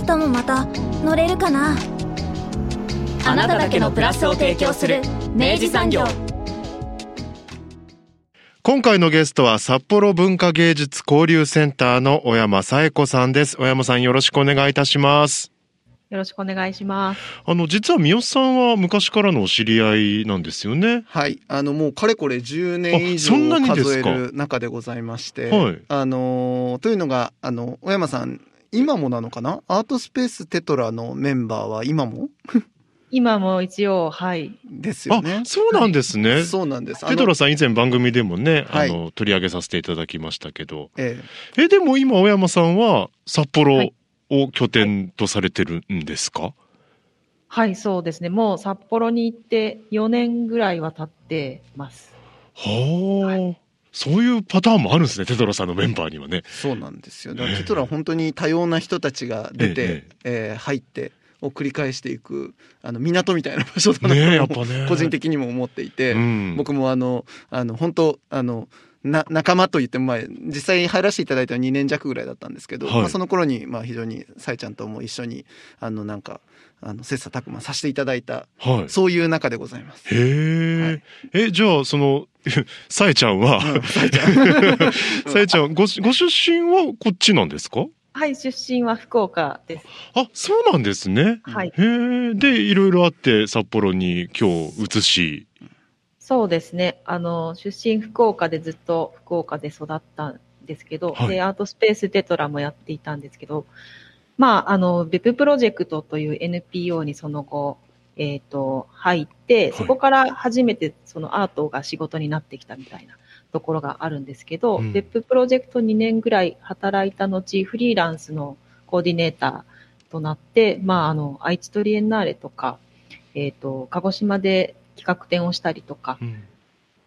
明日もまた乗れるかな？あなただけのプラスを提供する明治産業今回のゲストは札幌文化芸術交流センターの小山紗恵子さんです。小山さんよろしくお願いいたします。よろしくお願いします。あの、実は三好さんは昔からのお知り合いなんですよね。はい、あのもうかれこれ10年以あそんな上数える中でございまして、はいあのーというのがあの小山さん今もなのかな？アートスペーステトラのメンバーは今も？今も一応、はい。あですよね。、そうなんですね。そうなんです。ペトラさん以前番組でもね、はいあの、取り上げさせていただきましたけど。えええ、でも今、小山さんは札は幌いを拠点とされてるんですか、はい、そうですね。もう札幌に行って4年ぐらいは経ってます。はあ、そういうパターンもあるんですね、テトラさんのメンバーにはね。そうなんですよ。だかええらテトラは本当に多様な人たちが出て、えええ入ってを繰り返していくあの港みたいな場所だなとぱね。個人的にも思っていて、うん、僕もあの、あの、本当あの、な、仲間と言っても、まあ、実際入らせていただいたのは2年弱ぐらいだったんですけど、はいまあ、その頃に、まあ、非常に、さえちゃんとも一緒に、あの、なんか、あの、切磋琢磨させていただいた、はい。そういう中でございます。へえ、はいえ、じゃあ、その、さえちゃんは、うんさえちゃん。さえちゃん、ご、ご出身はこっちなんですか？はい、出身は福岡です。あ、そうなんですね。はい。へえ、で、いろいろあって札幌に今日移し、そうですね。あの、出身福岡でずっと福岡で育ったんですけど、はい。で、アートスペーステトラもやっていたんですけど、まあ、あの、ベププロジェクトという NPO にその後、えっ、と、入って、はい。そこから初めてそのアートが仕事になってきたみたいなところがあるんですけど、うん。ベププロジェクト2年ぐらい働いた後、フリーランスのコーディネーターとなって、まあ、あの、愛知トリエンナーレとか、えっ、と、鹿児島で企画展をしたりとか、うん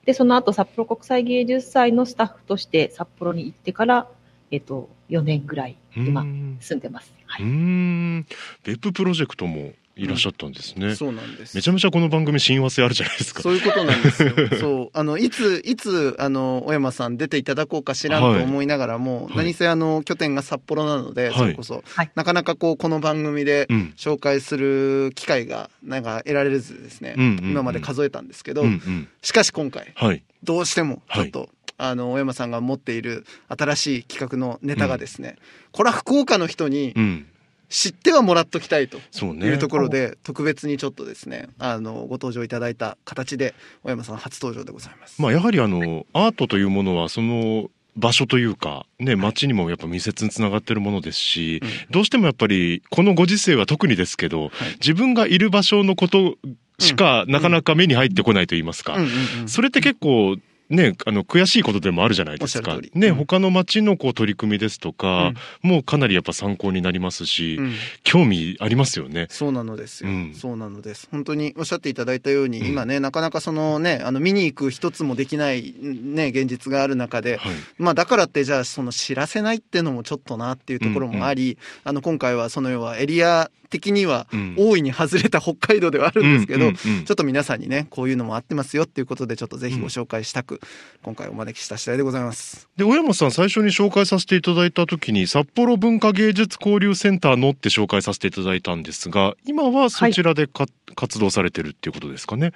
で、その後、札幌国際芸術祭のスタッフとして札幌に行ってから、えっと、4年ぐらい今うん住んでます。はうい。ん。別府プロジェクトもいらっしゃったんですね。そうなんです。めちゃめちゃこの番組親和性あるじゃないですか。そういうことなんですよ。そう。あの、いつ、いつ、あの、小山さん出ていただこうかしらんと思いながらも、はい何せあの、拠点が札幌なので、はいそれこそ、はいなかなかこう、この番組でうん。紹介する機会が、なんか得られずですね、うんうんうん今まで数えたんですけど、うんうん。しかし今回、はい。どうしても、ちはいょっと、あの、小山さんが持っている新しい企画のネタがですね、これは福岡の人にうん。知ってはもらっときたいと。いうところで、特別にちょっとですね、あの、ご登場いただいた形で、小山さん初登場でございます。まあやはりあのアートというものはその場所というかね街にもやっぱ密接につながってるものですし、うん。どうしてもやっぱりこのご時世は特にですけどはい。自分がいる場所のことしかなかなか目に入ってこないと言いますか、うんうんうん。それって結構ね、あの、悔しいことでもあるじゃないですか。ね、うん。他の町のこう取り組みですとか、もうかなりやっぱ参考になりますし、うん。興味ありますよね。そうなのですよ、うん。そうなのです。本当におっしゃっていただいたように、うん。今ね、なかなかそのね、あの、見に行く一つもできない、ね、現実がある中で、はい。まあだからってじゃあその知らせないっていうのもちょっとなっていうところもあり、あの今回はその要はエリア的にはうん大いに外れた北海道ではあるんですけど、うんうんうんちょっと皆さんにね、こういうのもあってますよっていうことでちょっとぜひご紹介したく、今回お招きした次第でございます。で、小山さん最初に紹介させていただいた時に、札幌文化芸術交流センターのって紹介させていただいたんですが、今はそちらでか、活動されてるっていうことですかね？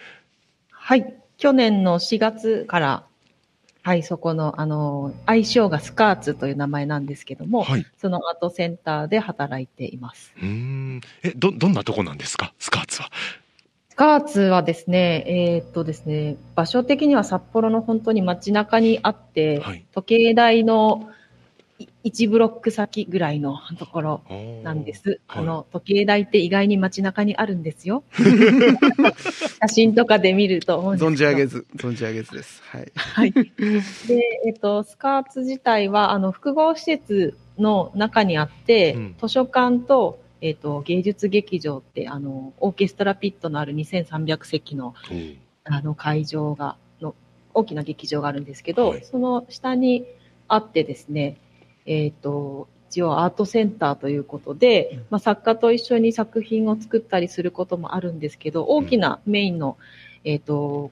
はい。去年の4月から、はい、そこの、あの、愛称がスカーツという名前なんですけども、はい。そのアートセンターで働いています。うーん。え、ど、どんなとこなんですか？スカーツは。スカーツはですね、えーっとですね、場所的には札幌の本当に街中にあって、はい時計台のい1ブロック先ぐらいのところなんで。す。はいあの、時計台って意外に街中にあるんですよ。写真とかで見ると。存じ上げず、存じ上げずです。はい。はい。で、えっと、スカーツ自体は、あの、複合施設の中にあって、うん図書館と、えっと、芸術劇場って、あの、オーケストラピットのある2300席の、うんあの、会場が、の、大きな劇場があるんですけど、はいその下にあってですね、えっと、一応アートセンターということで、うん。まあ、作家と一緒に作品を作ったりすることもあるんですけど、大きなメインの、えっと、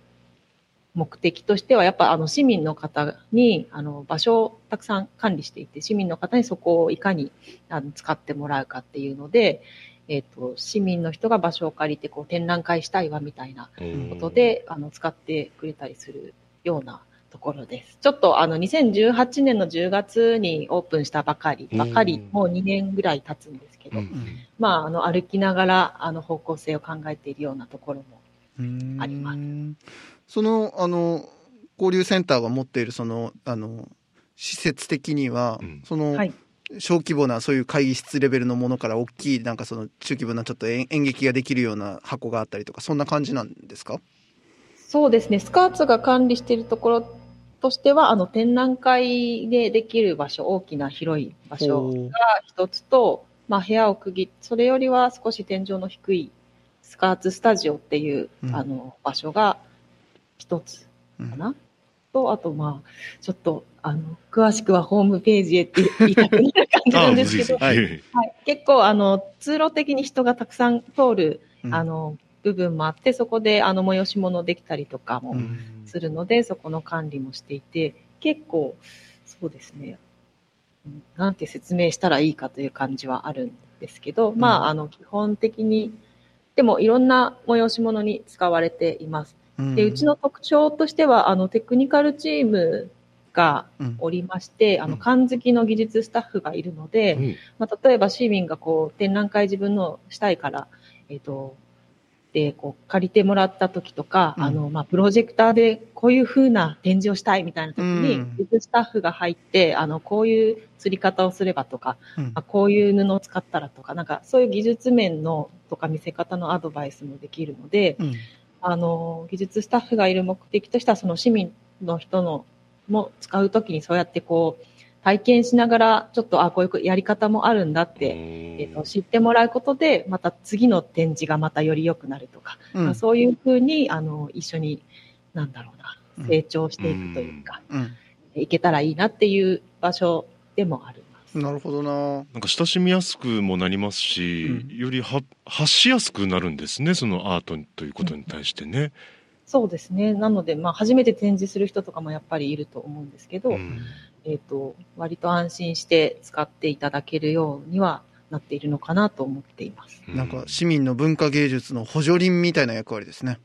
目的としては、やっぱあの市民の方にあの場所をたくさん管理していて、市民の方にそこをいかにあの使ってもらうかっていうので、えっ、と、市民の人が場所を借りてこう展覧会したいわみたいなことで、あの使ってくれたりするようなところです。ちょっとあの2018年の10月にオープンしたばかり、ばかりうんもう2年ぐらい経つんですけど、うん。まああの歩きながらあの方向性を考えているようなところもうんあります。その、あの、交流センターが持っている、その、あの、施設的には、うん。その、はい。小規模なそういう会議室レベルのものから大きいなんかその中規模なちょっと演演劇ができるような箱があったりとかそんな感じなんですか？そうですね、スカーツが管理しているところとしては、あの展覧会でできる場所、大きな広い場所が一つと、まあ、部屋を区切それよりは少し天井の低いスカーツスタジオっていう、うん。あの場所が一つうん。かな。と、あと、まあ、ちょっと、あの、詳しくはホームページへって言いたくなる感じなんですけど、はいはいはい、結構、あの、通路的に人がたくさん通る、うん。あの、部分もあって、そこで、あの、催し物できたりとかもうん。するので、そこの管理もしていて、結構、そうですね、うんなんて説明したらいいかという感じはあるんですけど、まあ、あの、基本的に、でもいろんな催し物に使われています。うん。で、うちの特徴としては、あの、テクニカルチームがうん。おりまして、あの、うん。缶好きの技術スタッフがいるので、うん。まあ、例えば市民がこう展覧会自分のしたいから、えっ、と、で、こう借りてもらった時とか、うん。あの、まあ、プロジェクターでこういう風な展示をしたいみたいな時に、うん。技術スタッフが入って、あの、こういう釣り方をすればとか、うん。まあ、こういう布を使ったらとか、なんかそういう技術面のとか見せ方のアドバイスもできるので、うん。あの、技術スタッフがいる目的としては、その市民の人のも使うときにそうやってこう、体験しながら、ちょっと、あ、こういうやり方もあるんだって、えっと、知ってもらうことで、また次の展示がまたより良くなるとか、うん。まあそういうふうに、あの、一緒に、なんだろうなうん、成長していくというか、うん。いけたらいいなっていう場所でもあります。なるほどな。なんか親しみやすくもなりますし、うん。よりは発しやすくなるんですねそのアートということに対してね。そうですね。なので、まあ、初めて展示する人とかもやっぱりいると思うんですけど、うんえっ、と、割と安心して使っていただけるようにはなっているのかなと思っています。なんか市民の文化芸術の補助輪みたいな役割ですね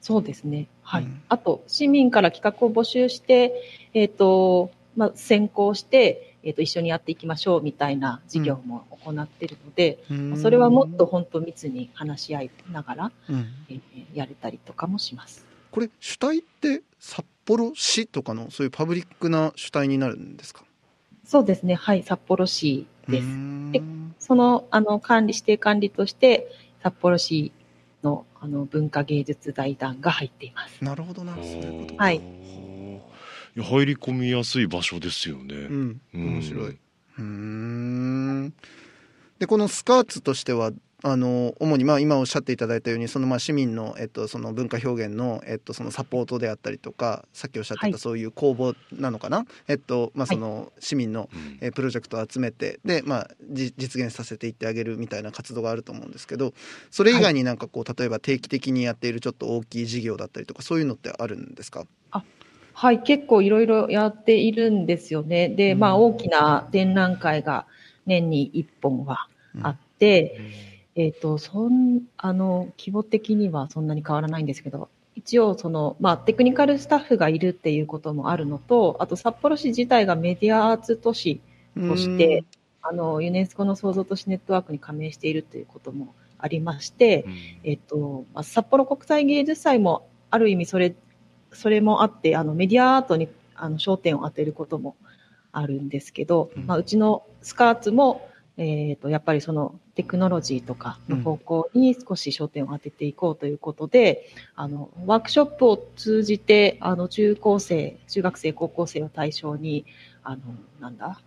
そうですね。はい。うんあと、市民から企画を募集して、えっ、と、まあ、先行して、えっ、と、一緒にやっていきましょうみたいな事業も行っているので、それはもっと本当密に話し合いながら、うんえーやれたりとかもします。これ主体って札幌市とかのそういうパブリックな主体になるんですか？そうですね。はい。札幌市です。すでその、あの、管理、指定管理として、札幌市の、あの、文化芸術財団が入っています。なるほどなそういうことはい入り込みやすい場所ですよね。うんうん面白いうーんでこのスカーツとしてはあの主にまあ今おっしゃっていただいたようにそのまあ市民の,、えっと、その文化表現の,、えっと、そのサポートであったりとかさっきおっしゃってはい。たそういう公募なのかな、えっとまあ、その市民の、プロジェクトを集めてで、まあ、じ実現させていってあげるみたいな活動があると思うんですけどそれ以外になんかこう例えば定期的にやっているちょっと大きい事業だったりとかそういうのってあるんですか？はい、結構いろいろやっているんですよね。で、まあ、うん。大きな展覧会が年に1本はあって、えっ、と、そん、あの、規模的にはそんなに変わらないんですけど、一応、その、まあ、テクニカルスタッフがいるっていうこともあるのと、あと、札幌市自体がメディアアーツ都市として、あの、ユネスコの創造都市ネットワークに加盟しているということもありまして、えっと、まあ札幌国際芸術祭もある意味それ、それもあって、あのメディアアートにあの焦点を当てることもあるんですけど、うん。まあ、うちのスカーツも、えっ、と、やっぱりそのテクノロジーとかの方向に少し焦点を当てていこうということで、あの、ワークショップを通じて、あの、中高生、中学生、高校生を対象に、あの、なんだ、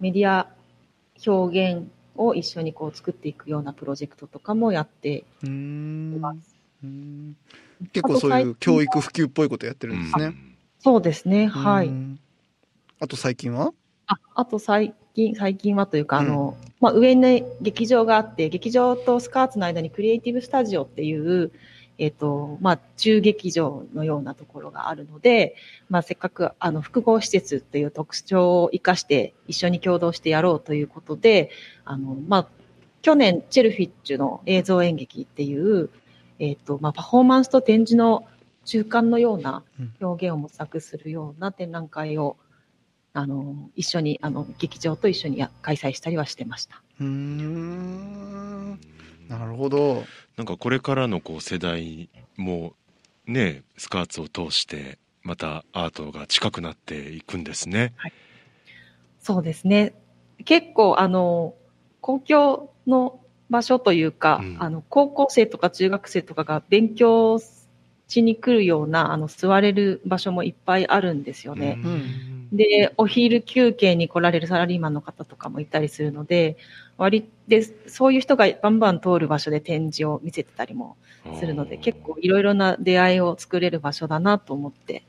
メディア表現を一緒にこう作っていくようなプロジェクトとかもやってうーいんます。うん。結構そういう教育普及っぽいことやってるんですね。そうですね、はい。うん。あと最近は？ああと最近、最近はというか、あの、まあ、上に劇場があって、劇場とスカーツの間にクリエイティブスタジオっていう、えっ、と、まあ、中劇場のようなところがあるので、まあ、せっかく、あの、複合施設っていう特徴を生かして、一緒に共同してやろうということで、あの、まあ、去年、チェルフィッチュの映像演劇っていう、えっ、と、まあ、パフォーマンスと展示の中間のような表現を模索するような展覧会を、あの、一緒に、あの、劇場と一緒にや開催したりはしてました。うーんなるほど。なんかこれからのこう世代もねスカーツを通してまたアートが近くなっていくんですね。そうですね。結構、あの、公共の場所というか、うんあの、高校生とか中学生とかが勉強しに来るような、あの、座れる場所もいっぱいあるんですよね。うんで、お昼休憩に来られるサラリーマンの方とかもいたりするので、割で、そういう人がバンバン通る場所で展示を見せてたりもするので、結構いろいろな出会いを作れる場所だなと思って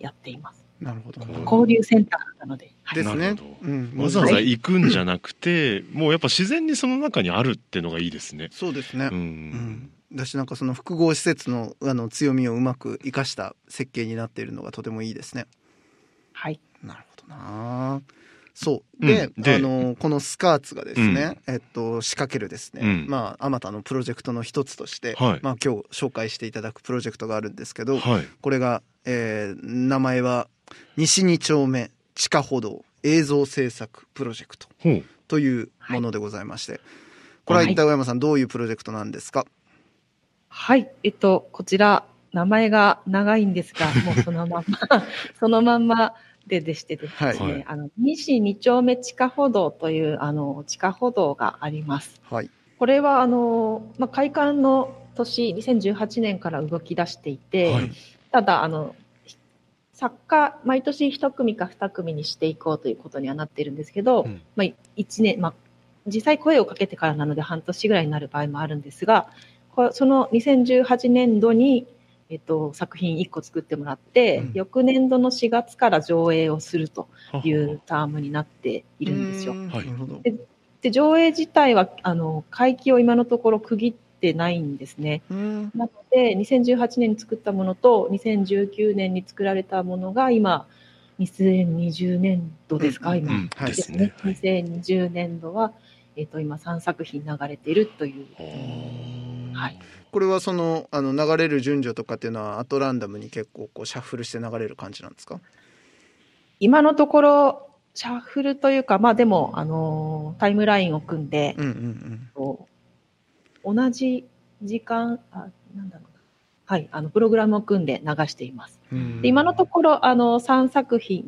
やっています。なるほど。こ交流センターなので。はいですねなるほど。うん、わざわざ行くんじゃなくて、もうやっぱ自然にその中にあるっていうのがいいですね。そうですね。ううんん。だしなんかその複合施設のあの強みをうまく生かした設計になっているのがとてもいいですね。はい。な。そうで,、うんであのこのスカーツがですね、えっと仕掛けるですね、うんまああまたのプロジェクトの一つとして、はいまあ今日紹介していただくプロジェクトがあるんですけど、はい。これが、えー名前は西二丁目地下歩道映像制作プロジェクト。というものでございまして、これは一体小山さんどういうプロジェクトなんですか？はい。えっと、こちら、名前が長いんですが、もうそのまんま、そのまんまででしてですね、はいはいあの、西二丁目地下歩道という、あの、地下歩道があります。はい。これは、あの、まあ、開館の年、2018年から動き出していて、はい。ただ、あの、作家、毎年一組か二組にしていこうということにはなっているんですけど、うんまあ、一年、まあ、実際声をかけてからなので半年ぐらいになる場合もあるんですが、こその2018年度に、えっと、作品1個作ってもらって、うん翌年度の4月から上映をするというタームになっているんですよう。ーんはいなるほど。で、上映自体は、あの、会期を今のところ区切ってないんですね。うーんなので、2018年に作ったものと、2019年に作られたものが今、2020年度ですか、うん今。うんはいですね。はい2020年度は、えっ、と、今3作品流れているというはい。これはそのあの流れる順序とかっていうのはアトランダムに結構こうシャッフルして流れる感じなんですか？今のところ、シャッフルというか、まあでも、あのータイムラインを組んで、うんうんこう同じ時間、あ、なんだろうな。はい、あの、プログラムを組んで流しています。うん。で今のところ、あの、3作品、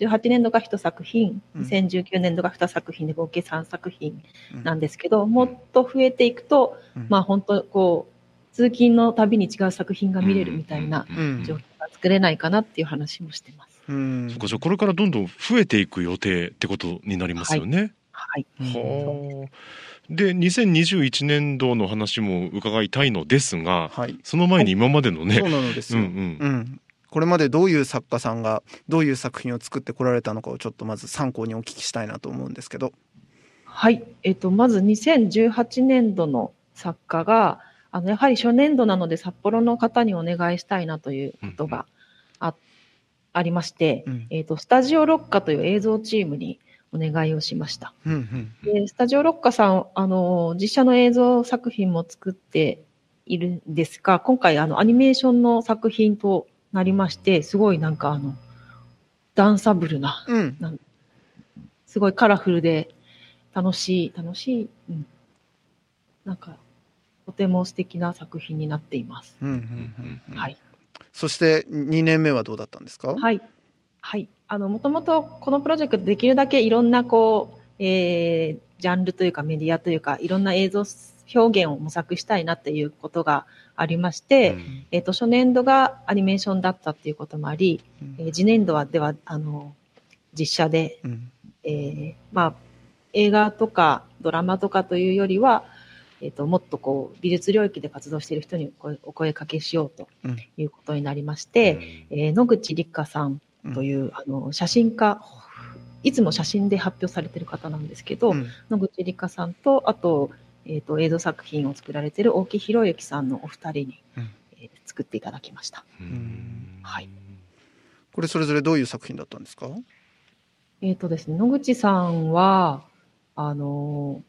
2018年度が1作品、うん2019年度が2作品で合計3作品うんなんですけど、もっと増えていくと、うんまあ本当、こう、通勤のたびに違う作品が見れるみたいなうん状況が作れないかなっていう話もしてます。うんそっかじゃあこれからどんどん増えていく予定ってことになりますよね。はい。はあ。で2021年度の話も伺いたいのですが、はい。その前に今までのね、そうなのですよ。ううんんうんこれまでどういう作家さんがどういう作品を作ってこられたのかをちょっとまず参考にお聞きしたいなと思うんですけど。はい。えっと、まず2018年度の作家が、あの、やはり初年度なので札幌の方にお願いしたいなということがあ,、ありまして、うんえっと、スタジオロッカという映像チームにお願いをしました。うんで、スタジオロッカさん、あの、実写の映像作品も作っているんですが、今回、あの、アニメーションの作品となりまして、すごいなんかあの、ダンサブルな、うん。すごいカラフルで楽しい、楽しい、うん。なんか、とても素敵な作品になっています。はい。そして2年目はどうだったんですか？はい。はい。あの、もともとこのプロジェクトできるだけいろんなこう、えー、ジャンルというかメディアというか、いろんな映像表現を模索したいなっていうことがありまして、うん。えっ、と、初年度がアニメーションだったっていうこともあり、うん。えー次年度は、では、あの、実写で、うん。えーまあ、映画とかドラマとかというよりは、えっ、と、もっとこう、美術領域で活動している人にお声お声かけしようとうん。いうことになりまして、えー野口立花さんという、あの、写真家、いつも写真で発表されている方なんですけど、うん。野口立花さんと、あと、えっ、と、映像作品を作られている大木博之さんのお二人に、うん。えー作っていただきました。うん。はい。これそれぞれどういう作品だったんですか？えっ、とですね、野口さんは、あの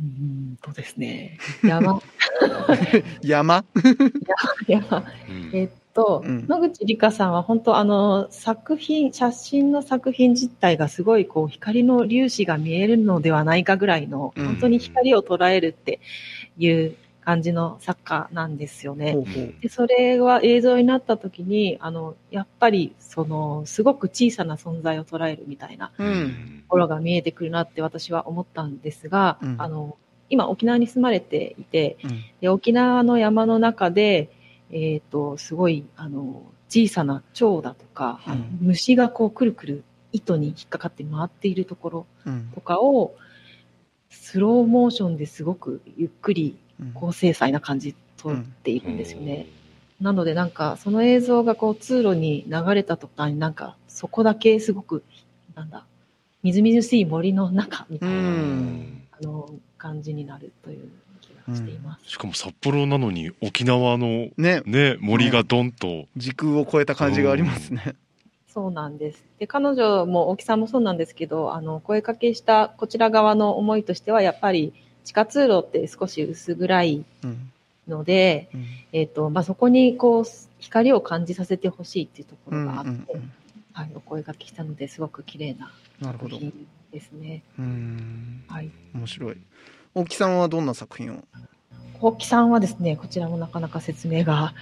うーんとですね、山、山？山、うん。えっと、うん。野口里香さんは本当あの作品、写真の作品自体がすごいこう光の粒子が見えるのではないかぐらいの、うん。本当に光を捉えるっていう感じの作家なんですよね。ほうほう。で、それは映像になった時に、あの、やっぱりその、すごく小さな存在を捉えるみたいなうん。ところが見えてくるなって私は思ったんですが、うん。あの、今沖縄に住まれていて、うん。で沖縄の山の中で、えっ、と、すごい、あの、小さな蝶だとか、うん。虫がこうくるくる糸に引っかかって回っているところうん。とかを、スローモーションですごくゆっくりうん。高精細な感じ撮っているんですよね。なのでなんか、その映像がこう通路に流れた途端になんか、そこだけすごく、なんだ、みずみずしい森の中みたういな、ん。あの、感じになるというしています。しかも札幌なのに沖縄のねね森がドンと、時空を超えた感じがありますね。そうなんです。で、彼女も大木さんもそうなんですけど、あの、声かけしたこちら側の思いとしては、やっぱり地下通路って少し薄暗いうんので、うんえっ、と、まあ、そこにこう、光を感じさせてほしいっていうとこうんろがあって、うんはい、お声掛けしたので、すごく綺麗ななるほど。作品ですね。うんはい。面白い。大木さんはどんな作品を？大木さんはですね、こちらもなかなか説明が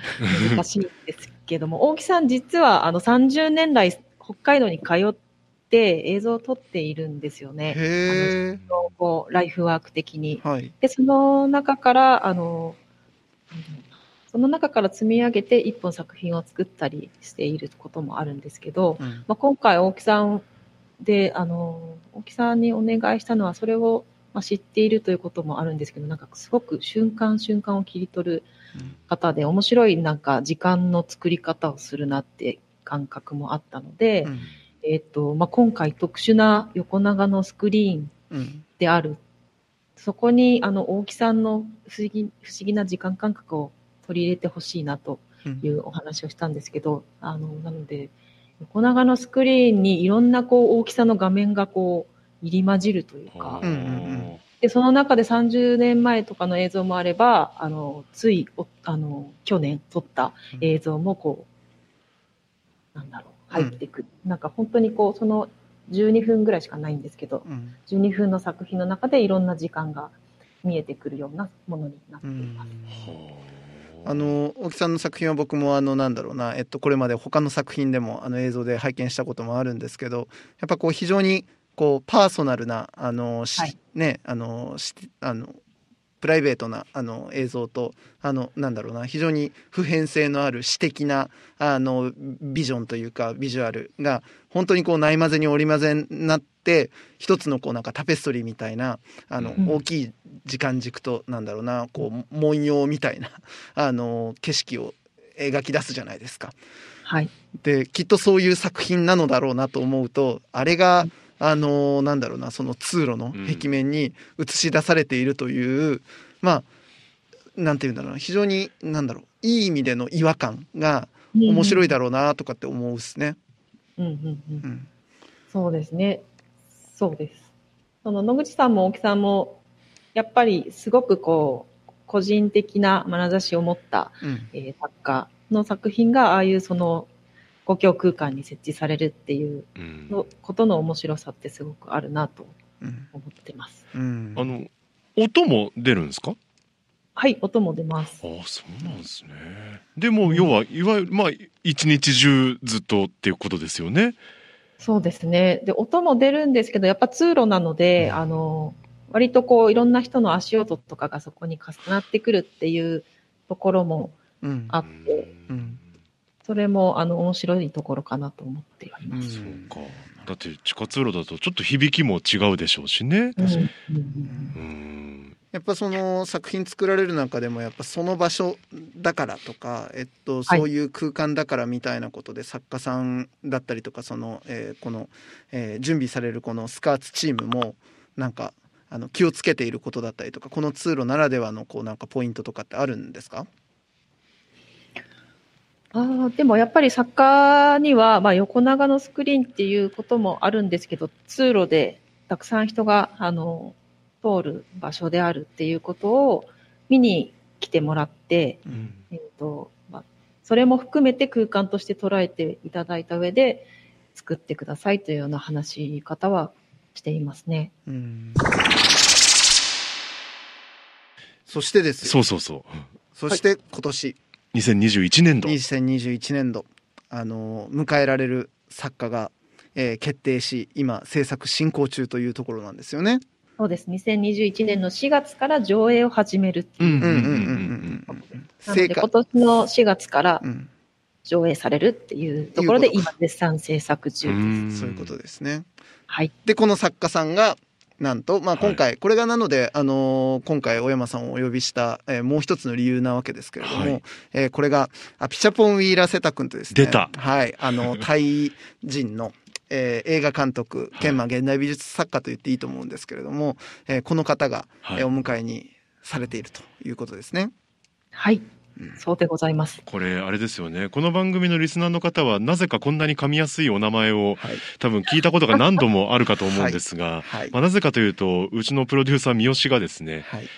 難しいんですけども、大木さん実はあの30年来北海道に通って映像を撮っているんですよね。へこうライフワーク的に。はい。で、その中から、あの、その中から積み上げて一本作品を作ったりしていることもあるんですけど、うんまあ、今回大木さんで、あの、大木さんにお願いしたのは、それを、まあ、知っているということもあるんですけど、なんかすごく瞬間瞬間を切り取る方で、面白いなんか時間の作り方をするなって感覚もあったので、うん。えっ、と、まあ、今回特殊な横長のスクリーンうん。である。そこに、あの、大木さんの不思議、不思議な時間感覚を取り入れてほしいなとうん。いうお話をしたんですけど、あの、なので、横長のスクリーンにいろんなこう大きさの画面がこう入り混じるというか、うんうんうん。で、その中で30年前とかの映像もあれば、あの、つい、おあの、去年撮った映像もこう、なんだろう、入ってく。る。なんか本当にこう、その12分ぐらいしかないんですけど、うん。12分の作品の中でいろんな時間が見えてくるようなものになっています。あの大木さんの作品は僕もあのなんだろうな、えっと、これまで他の作品でもあの映像で拝見したこともあるんですけどやっぱこう非常にこうパーソナルなあの、しはいねあのしあのプライベートなあの映像とあのなんだろうな非常に普遍性のある詩的なあのビジョンというかビジュアルが本当にこうないまぜに織り交ぜになって一つのこうなんかタペストリーみたいなあの、うん大きい時間軸となんだろうなこう文様みたいなあの景色を描き出すじゃないですか。はい。できっとそういう作品なのだろうなと思うとあれがあのなんだろうなその通路の壁面に映し出されているという、まあなんていうんだろうな非常になんだろういい意味での違和感が面白いだろうなとかって思うっすね。うんうんうんうんそうですね。そうです。その野口さんも大木さんも、やっぱりすごくこう、個人的な眼差しを持った、うんえー作家の作品が、ああいうその、公共空間に設置されるっていううんのことの面白さってすごくあるなとうん思ってます。うんあの音も出るんですか？ははい、音も出ます。ああ、そうなんですね。でも、要は、いわゆる、まあ、一日中ずっとっていうことですよね。そうですね。で、音も出るんですけど、やっぱ通路なので、あの、割とこう、いろんな人の足音とかがそこに重なってくるっていうところもうんあって、うんそれも、あの、面白いところかなと思っております。そうか。だって地下通路だとちょっと響きも違うでしょうしね。うんうんうん。やっぱその作品作られる中でもやっぱその場所だからとか、えっと、はいそういう空間だからみたいなことで作家さんだったりとかその、えーこの、えー準備されるこのスカーツチームもなんかあの気をつけていることだったりとかこの通路ならではのこうなんかポイントとかってあるんですか？ああ、でもやっぱり作家には、まあ、横長のスクリーンっていうこともあるんですけど、通路でたくさん人が、あの、通る場所であるっていうことを見に来てもらって、えっ、と、まあ、それも含めて空間として捉えていただいた上で作ってくださいというような話し方はしていますね。うんそしてですよそうそうそう。そして今年2021年度。2021年度あの迎えられる作家が、えー決定し今制作進行中というところなんですよね。そうです。2021年の4月から上映を始めるっていう。うんうんうんうんうんうんうん。なので今年の4月からうん、上映されるっていうところで今絶賛制作中です。んそういうことですね。はい。でこの作家さんがなんと、まあ、今回、これがなので、あのー今回小山さんをお呼びした、えーもう一つの理由なわけですけれども、はい。えーこれがあピチャポン・ウィーラセタ君とですね。出た。はい。あのタイ人の、えー映画監督兼まあ現代美術作家と言っていいと思うんですけれども、えーこの方が、はい。えーお迎えにされているということですね。はいうん。そうでございます。これあれですよね。この番組のリスナーの方はなぜかこんなに噛みやすいお名前をはい。多分聞いたことが何度もあるかと思うんですが、はい。まあ、なぜかというとうちのプロデューサー三好がですねはい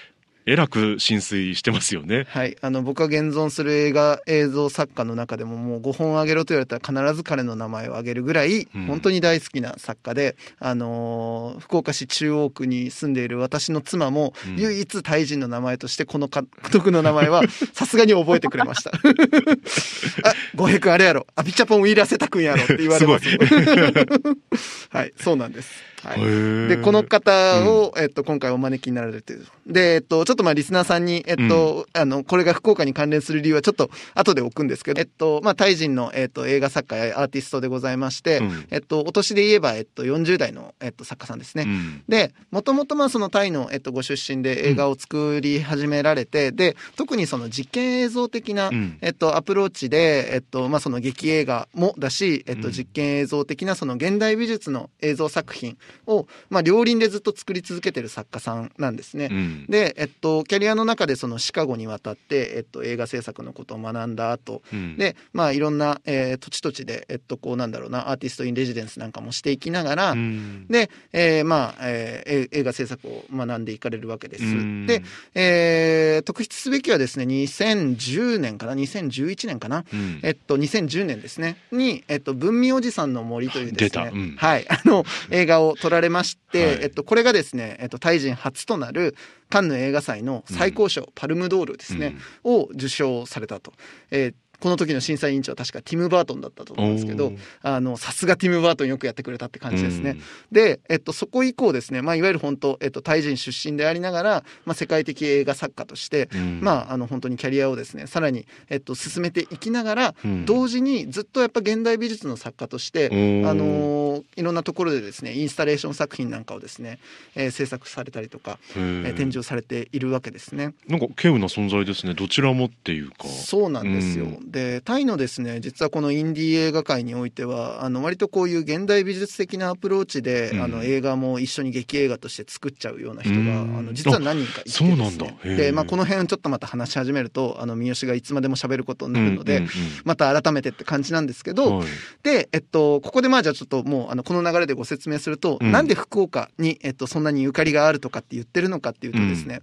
えらく浸水してますよね。はい、あの僕が現存する映画映像作家の中でももう5本あげろと言われたら必ず彼の名前を挙げるぐらいうん本当に大好きな作家で、あのー福岡市中央区に住んでいる私の妻もうん唯一タイ人の名前としてこの監督の名前は さすがに覚えてくれました。あ、ごへくあれやろ、アピチャポンウィーラセタ君やろって言われます。はい、そうなんです。はい。ででこの方を、えっと、今回お招きになられる。という。で、えっと、ちょっとまあリスナーさんに、えっと、あの、これが福岡に関連する理由はちょっと後で置くんですけど、えっと、まあタイ人の、えっと、映画作家やアーティストでございまして、うん。えっと、お年で言えば、えっと、40代の、えっと、作家さんですね。うん。で、もともとまあそのタイの、えっと、ご出身で映画を作り始められて、で、特にその実験映像的な、うん。えっと、アプローチで、えっと、まあ、その劇映画もだし、えっと、うん。実験映像的なその現代美術の映像作品を、まあ、両輪でずっと作り続けてる作家さんなんですね。うん。で、えっと、キャリアの中でそのシカゴに渡って、えっと、映画制作のことを学んだ後、うん。で、まあ、いろんな、えー土地土地で、えっと、こうなんだろうな、アーティストインレジデンスなんかもしていきながら、うん。で、えーまあ、えーえ映画制作を学んでいかれるわけです。うん。で、えー特筆すべきはですね、2010年かな、2011年かな、うん。えっと、2010年ですね、に、えっと、文味おじさんの森というですね、はい、あの、映画を撮られまして、はい。えっと、これがですね、えっと、タイ人初となるカンヌ映画祭の最高賞、パルムドールですね、を受賞されたと。えーこの時の審査委員長は確かティム・バートンだったと思うんですけどあの、さすがティム・バートンよくやってくれたって感じですね。うん。で、えっと、そこ以降ですね、まあ、いわゆる本当、えっと、タイ人出身でありながら、まあ、世界的映画作家として、うん。まあ、あの、本当にキャリアをですね、さらに、えっと、進めていきながら、うん。同時にずっとやっぱ現代美術の作家として、あのーいろんなところでですね、インスタレーション作品なんかをですね、えー制作されたりとか、えー展示をされているわけですね。なんか稀有な存在ですね。どちらもっていうか。そうなんですよ。うで、タイのですね、実はこのインディー映画界においては、あの、割とこういう現代美術的なアプローチで、うん。あの、映画も一緒に劇映画として作っちゃうような人が、うん。あの、実は何人かいてそうね。なんだ。で、まあ、この辺ちょっとまた話し始めると、あの、三好がいつまでも喋ることになるので、うんうんまた改めてって感じなんですけど、うんはい。で、えっと、ここでまあじゃあちょっともう、あの、この流れでご説明すると、うん。なんで福岡に、えっと、そんなにゆかりがあるとかって言ってるのかっていうとですね、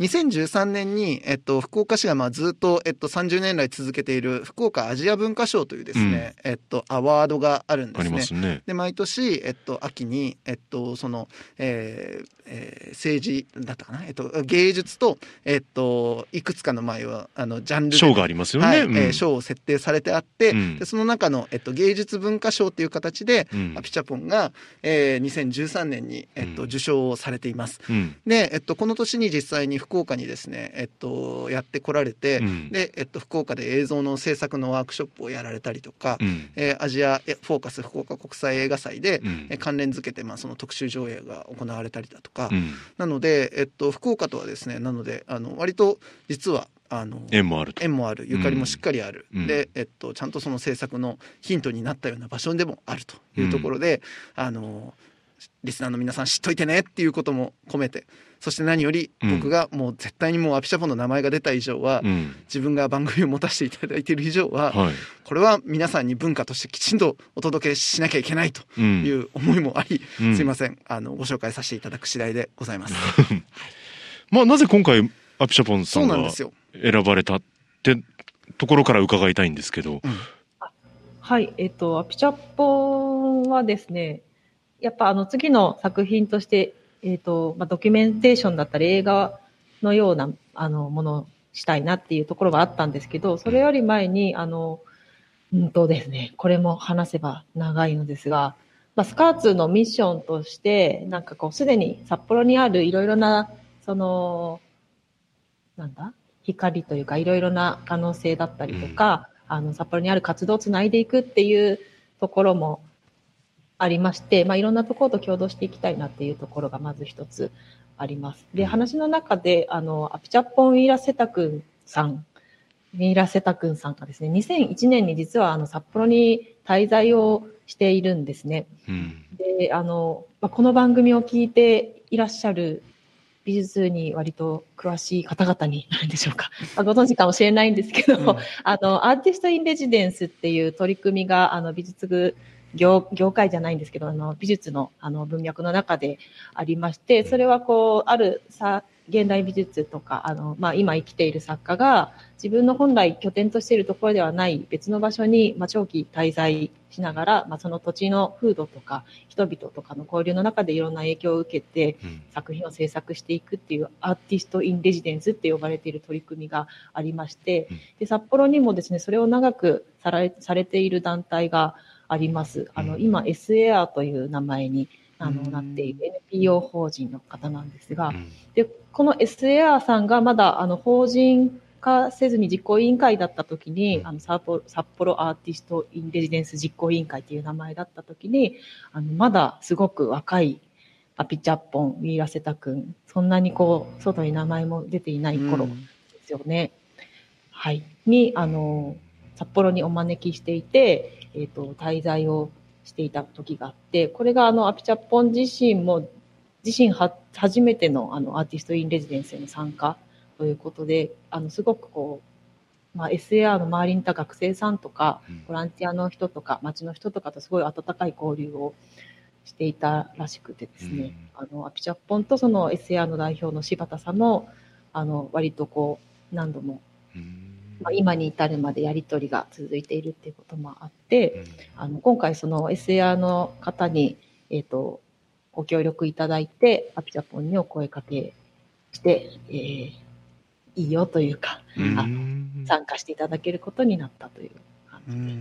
2013年に、えっと、福岡市がまあずっと、えっと、30年来続けている福岡アジア文化賞というですね、えっと、アワードがあるんですね。ね。で毎年、えっと、秋に、えっと、その、えーえー政治だったかな、えっと、芸術と、えっと、いくつかの前はあのジャンルで賞がありますよね。はい。うん。えー賞を設定されてあって、うん。でその中の、えっと、芸術文化賞という形で、うん。アピチャポンが、えー2013年に、えっと、うん。受賞をされています。うん。で、えっと、この年に実際に福岡にですね、えっと、やってこられて、うん。で、えっと、福岡で映像の制作のワークショップをやられたりとか、うん。えーアジアえフォーカス福岡国際映画祭で、うん。えー関連づけて、まあ、その特集上映が行われたりだとか、うん。なので、えっと、福岡とはですねなのであの割と実はあの縁もあると。縁もあるゆかりもしっかりある、うん。で、えっと、ちゃんとその制作のヒントになったような場所でもあるというところで、あのリスナーの皆さん知っといてねっていうことも込めてそして何よりうん。僕がもう絶対にもうアピシャポンの名前が出た以上は、うん。自分が番組を持たせていただいている以上は、はい。これは皆さんに文化としてきちんとお届けしなきゃいけないとうん。いう思いもあり、うん。すいません。あのご紹介させていただく次第でございます。まあなぜ今回アピシャポンさんが。選ばれたってところから伺いたいんですけど。はい、えっと、アピチャポンはですね、やっぱあの次の作品として、えっと、まあ、ドキュメンテーションだったり映画のようなあのものをしたいなっていうところはあったんですけど、それより前に、あの、うんとですね、これも話せば長いのですが、まあ、スカーツのミッションとして、なんかこう、すでに札幌にあるいろいろな、その、なんだ光というか、いろいろな可能性だったりとか、あの、札幌にある活動をつないでいくっていうところもありまして、まあ、いろんなところと共同していきたいなっていうところがまず一つあります。で、話の中で、あの、アピチャポン・イラセタ君さん、イラセタ君さんがですね、2001年に実はあの、札幌に滞在をしているんですね。うんで、あの、まあ、この番組を聞いていらっしゃる美術に割と詳しい方々になるんでしょうか。まあ、ご存知かもしれないんですけど、うんあの、アーティスト・イン・レジデンスっていう取り組みが、あの、美術具業、業界じゃないんですけど、あの、美術の、あの、文脈の中でありまして、それはこう、あるさ、現代美術とか、あの、まあ、今生きている作家が、自分の本来拠点としているところではない別の場所に、まあ、長期滞在しながら、まあ、その土地の風土とか、人々とかの交流の中でいろんな影響を受けて、うん。作品を制作していくっていうアーティスト・イン・レジデンスって呼ばれている取り組みがありましてうん、で札幌にもですねそれを長くされされている団体があります。あのうん今 SAR という名前にあのうんなっている NPO 法人の方なんですが、うんでこの SAR さんがまだあの法人化せずに実行委員会だった時に、うんあの札幌アーティスト・イン・レジデンス実行委員会という名前だった時にあのまだすごく若いアピチャッポン、ウィーラセタ君、そんなにこう、外に名前も出ていない頃うんですよね。はい。に、あの、札幌にお招きしていて、えっ、と、滞在をしていた時があって、これがあの、アピチャッポン自身も、自身は、初めてのあの、アーティストインレジデンスへの参加ということで、あの、すごくこう、まあ、SAR の周りにいた学生さんとか、うん。ボランティアの人とか、町の人とかとすごい温かい交流をしていたらしくてですね、あの、アピチャッポンとその SAR の代表の柴田さんの、あの、割とこう、何度も、うんまあ、今に至るまでやりとりが続いているっていうこともあって、あの、今回その SAR の方に、えっ、と、ご協力いただいて、アピチャポンにお声かけして、えー、いいよというか、うん。あ参加していただけることになったという感うじでい。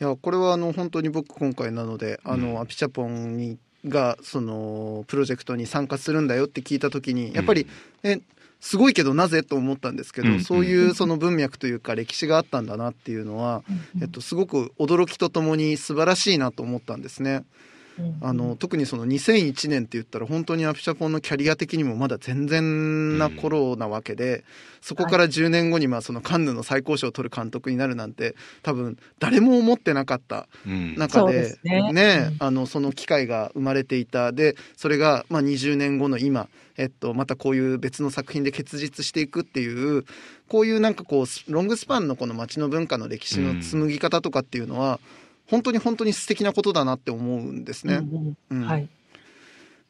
やこれはあの本当に僕今回なので、あうん。のアピチャポンにがそのプロジェクトに参加するんだよって聞いた時にやっぱり、えすごいけどなぜと思ったんですけど、うんそういうその文脈というか歴史があったんだなっていうのは、えっと、すごく驚きとともに素晴らしいなと思ったんですね。うん。あの特にその2001年って言ったら本当にアピチャポンのキャリア的にもまだ全然な頃なわけで、そこから10年後にまあそのカンヌの最高賞を取る監督になるなんて多分誰も思ってなかった中でね。あのその機会が生まれていた。でそれがまあ20年後の今、えっと、またこういう別の作品で結実していくっていうこういうなんかこうロングスパンのこの街の文化の歴史の紡ぎ方とかっていうのは、本当に本当に素敵なことだなって思うんですね。うん。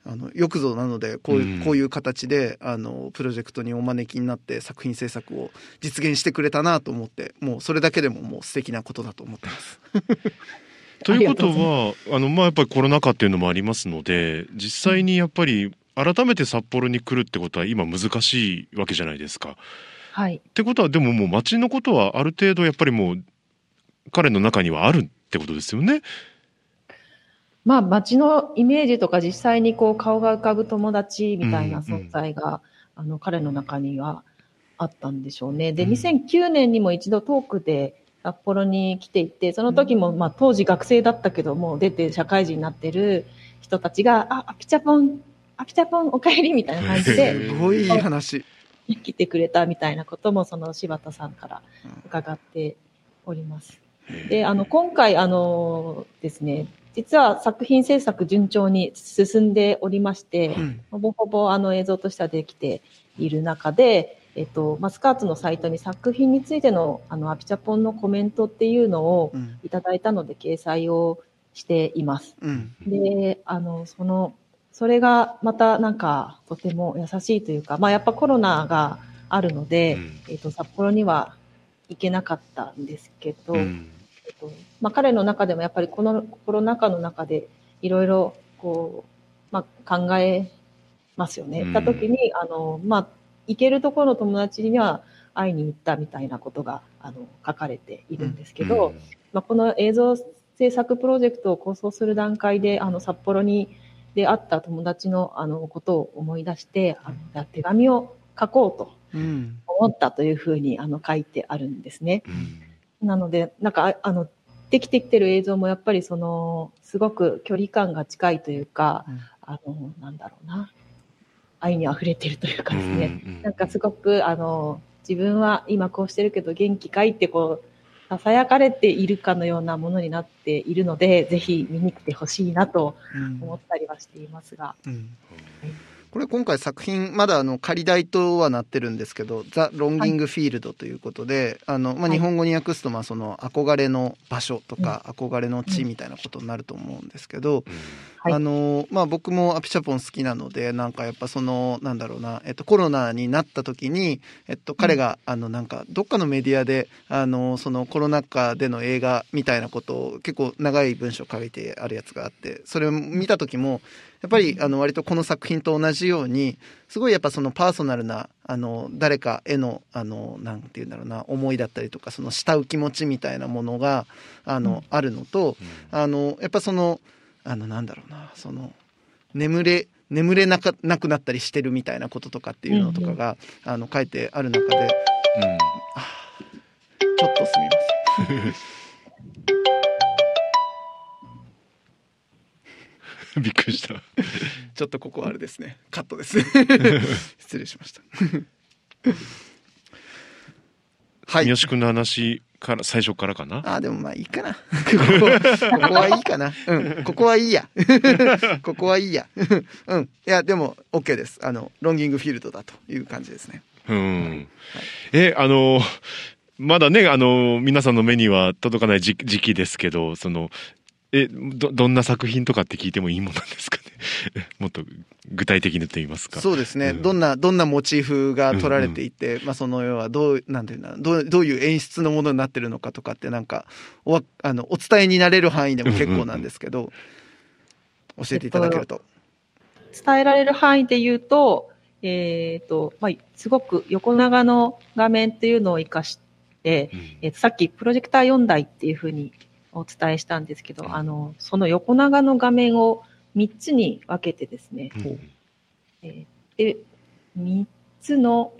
あのよくぞなのでこういう,、うんこういう形であのプロジェクトにお招きになって作品制作を実現してくれたなと思ってもうそれだけでももう素敵なことだと思ってます。ということはあのまあやっぱりコロナ禍っていうのもありますので実際にやっぱり改めて札幌に来るってことは今難しいわけじゃないですか。はい。ってことはでももう街のことはある程度やっぱりもう彼の中にはあるってことですよね。まあ、街のイメージとか実際にこう顔が浮かぶ友達みたいなうんうん存在が、あの彼の中にはあったんでしょうね。で、うん2009年にも一度トークで札幌に来ていて、その時も、まあ当時学生だったけどもう出て社会人になってる人たちが、あ、アピチャポン、アピチャポンお帰りみたいな感じへでーすごいいい話。来てくれたみたいなこともその柴田さんから伺っております。で、あの、今回、あのですね、実は作品制作順調に進んでおりまして、うん。ほぼほぼあの映像としてはできている中で、えっと、マスカーツのサイトに作品についてのあのアピチャポンのコメントっていうのをうん。いただいたので掲載をしています。うん。で、あの、その、それがまたなんかとても優しいというか、まあやっぱコロナがあるので、うん。えっと、札幌には行けなかったんですけど、うんえっとまあ、彼の中でもやっぱりこのコロナ禍の中でいろいろこう、まあ、考えますよね。うん。た時に、あの、まあ、行けるところの友達には会いに行ったみたいなことが、あの、書かれているんですけど、まあ、この映像制作プロジェクトを構想する段階で、あの、札幌にで会った友達の、あの、ことを思い出して、あの、手紙を書こうとうん。思ったというふうに、あの、書いてあるんですね。うんなので、なんか、ああの、できてきてる映像もやっぱりその、すごく距離感が近いというか、うん。あの、なんだろうな、愛に溢れてるというかですね、うんなんかすごく、あの、自分は今こうしてるけど元気かいってこう、囁かれているかのようなものになっているので、ぜひ見に来てほしいなとうん。思ったりはしていますが。うんこれ今回作品まだあの仮題とはなってるんですけど「ザ・ロンギング・フィールド」ということで、あのまあ、はい。日本語に訳すとまあその憧れの場所とか憧れの地みたいなことになると思うんですけど、はい。あのまあ、僕もアピチャポン好きなのでなんかやっぱそのなんだろうな、えっと、コロナになった時に、えっと、彼があのなんかどっかのメディアであのそのコロナ禍での映画みたいなことを結構長い文章書いてあるやつがあってそれを見た時もやっぱりあの割とこの作品と同じようにすごいやっぱそのパーソナルなあの誰かへのあのなんて言うんだろうな思いだったりとかその慕う気持ちみたいなものがあの、あるのとあのやっぱそのあのなんだろうなその眠れ眠れなかなくなったりしてるみたいなこととかっていうのとかが、あの書いてある中でちょっとすみません。びっくりした。ちょっとここはあれですね。カットです。失礼しました。はい三。好君の話から最初からかな？あ、でもまあいいかな。ここここはいいかな。うん。ここはいいや。ここはいいや。うん。いや、でも OK です。あの、ロンギングフィールドだという感じですね。うん。え、あの、まだね、あの、皆さんの目には届かない時時期ですけど、その、え、ど、どんな作品とかって聞いてもいいものなんですかね？もっと具体的にと言いますか。そうですね、うんどんなどんなモチーフが取られていて、まあ、その要はどうなんていうんだどうどういう演出のものになってるのかとかってなんかおわあのお伝えになれる範囲でも結構なんですけど、教えていただけると。伝えられる範囲で言うと、えっ、と、まあ、すごく横長の画面っていうのを活かして、うんえっ、と、さっきプロジェクター4台っていうふうにお伝えしたんですけど、うん。あの、その横長の画面を3つに分けてですね、うん。えーで、3つの、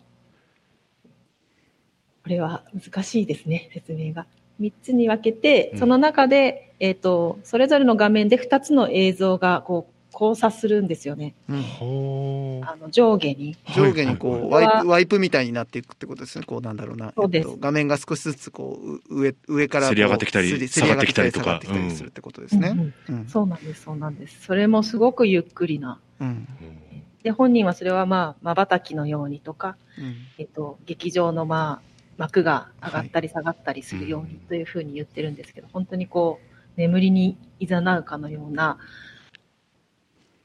これは難しいですね、説明が。3つに分けてうん、その中で、えっ、と、それぞれの画面で2つの映像が、こう、交差するんですよね。うん。ほーあの、上下に。上下にこう、はいはいワイプワイプみたいになっていくってことですね。こうなんだろうな。そうです。えっと画面が少しずつこうう上上からこうせり上がってきたり下がってきたりとか。せり上がってきたり下がってきたりするってことですね。そうなんです、そうなんです。それもすごくゆっくりな。うん。で、本人はそれはまあ、瞬きのようにとか、うん。えっと、劇場のまあ、幕が上がったり下がったりするようにうん。というふうに言ってるんですけど、本当にこう、眠りに誘うかのような、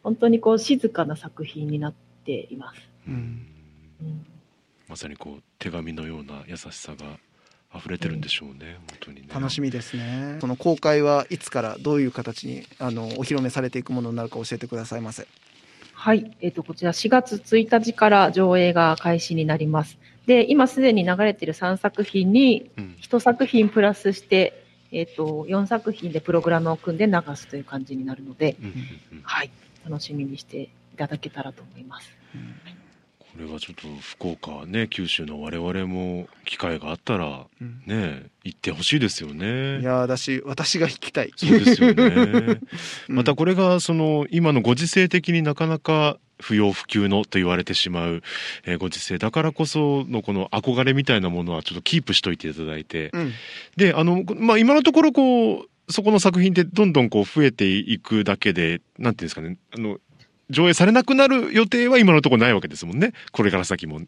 本当にこう静かな作品になっています。うん。うん。まさにこう手紙のような優しさが溢れてるんでしょうね、本当にね。楽しみですね。その公開はいつからどういう形にあのお披露目されていくものになるか教えてくださいませ。はい。えっ、と、こちら4月1日から上映が開始になります。で、今すでに流れている3作品にうん。1作品プラスして、えっ、と、4作品でプログラムを組んで流すという感じになるので、うんうんうん。はい。楽しみにしていただけたらと思います。これはちょっと福岡ね九州の我々も機会があったらうん。ね行ってほしいですよね。いやーだし私が弾きたい。そうですよね。うん。またこれがその今のご時世的になかなか不要不急のと言われてしまう、えーご時世。だからこそのこの憧れみたいなものはちょっとキープしといていただいて。うん。であの、まあ、今のところこうそこの作品ってどんどんこう増えていくだけでなんていうんですかね。あの上映されなくなる予定は今のところないわけですもんね。これから先も。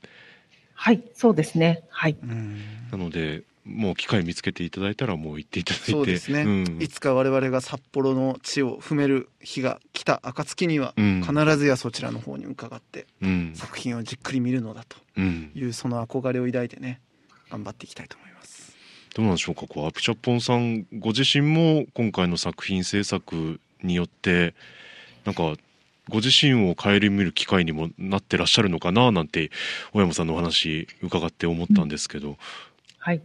はい。そうですね。はい。うん。なのでもう機会見つけていただいたらもう行っていただいて。そうですね、うん。いつか我々が札幌の地を踏める日が来た暁にはうん。必ずやそちらの方に伺ってうん。作品をじっくり見るのだとうん。いうその憧れを抱いてね頑張っていきたいと思いますどうなんでしょうかこうアピチャポンさんご自身も今回の作品制作によってなんかご自身を顧みる機会にもなってらっしゃるのかななんて小山さんのお話伺って思ったんですけど、はい。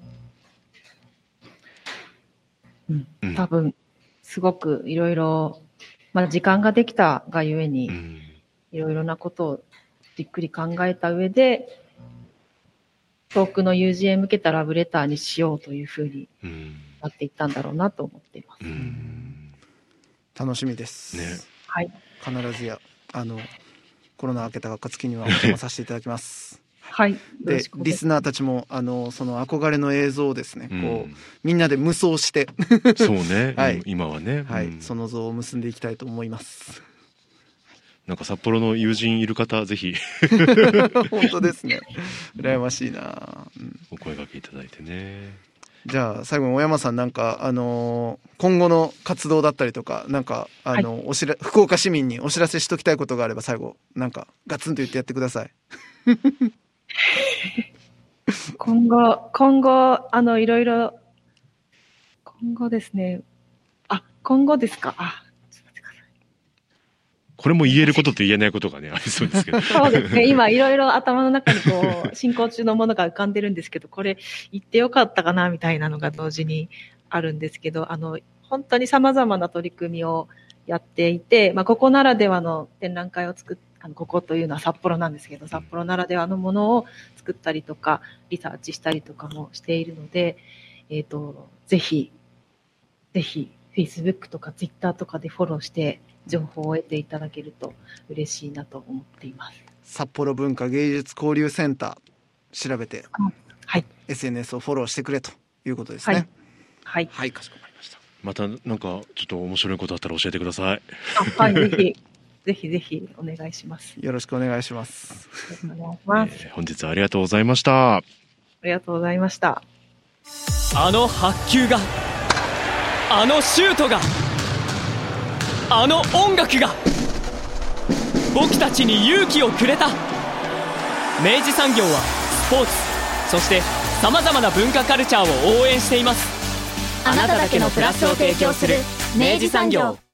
うん。うん。多分、すごくいろいろ、まあ時間ができたがゆえに、うん。いろいろなことをじっくり考えた上で、遠くの友人へ向けたラブレターにしようというふうにうん。なっていったんだろうなと思っています。うん。楽しみです、ね。はい。必ずやあのコロナ明けた暁にはお邪魔させていただきます。はい。でリスナーたちもあのその憧れの映像をですね、うん。こうみんなで無双して、そうね、はい。今はね、はい。うん。その像を結んでいきたいと思いますなんか札幌の友人いる方ぜひ。本当ですね。羨ましいな、うん。お声掛けいただいてね。じゃあ最後に小山さんなんかあのー今後の活動だったりとかなんかあの、おしら福岡市民にお知らせしときたいことがあれば最後なんかガツンと言ってやってください。今後、今後、あの、いろいろ、今後ですね。あ、今後ですか？あ、ちょっと待ってください。これも言えることと言えないことがねありそうですけど そうですね。今、いろいろ頭の中にこう、進行中のものが浮かんでるんですけど、これ言ってよかったかな、みたいなのが同時にあるんですけど、あの、本当に様々な取り組みをやっていて、まあ、ここならではの展覧会を作っあの、ここというのは札幌なんですけど、札幌ならではのものを作ったりとか、リサーチしたりとかもしているので、えっ、と、ぜひ、ぜひ、Facebook とか Twitter とかでフォローして、情報を得ていただけると嬉しいなと思っています。札幌文化芸術交流センター調べてはい。SNS をフォローしてくれということですねはい。はい、かしこまりましたまたなんかちょっと面白いことあったら教えてくださいあはい、ぜひ、ぜひぜひお願いします。よろしくお願いしますお願いします。えー本日はありがとうございましたありがとうございました。あの発球があのシュートがあの音楽が僕たちに勇気をくれた。明治産業はスポーツそしてさまざまな文化カルチャーを応援しています。あなただけのプラスを提供する明治産業。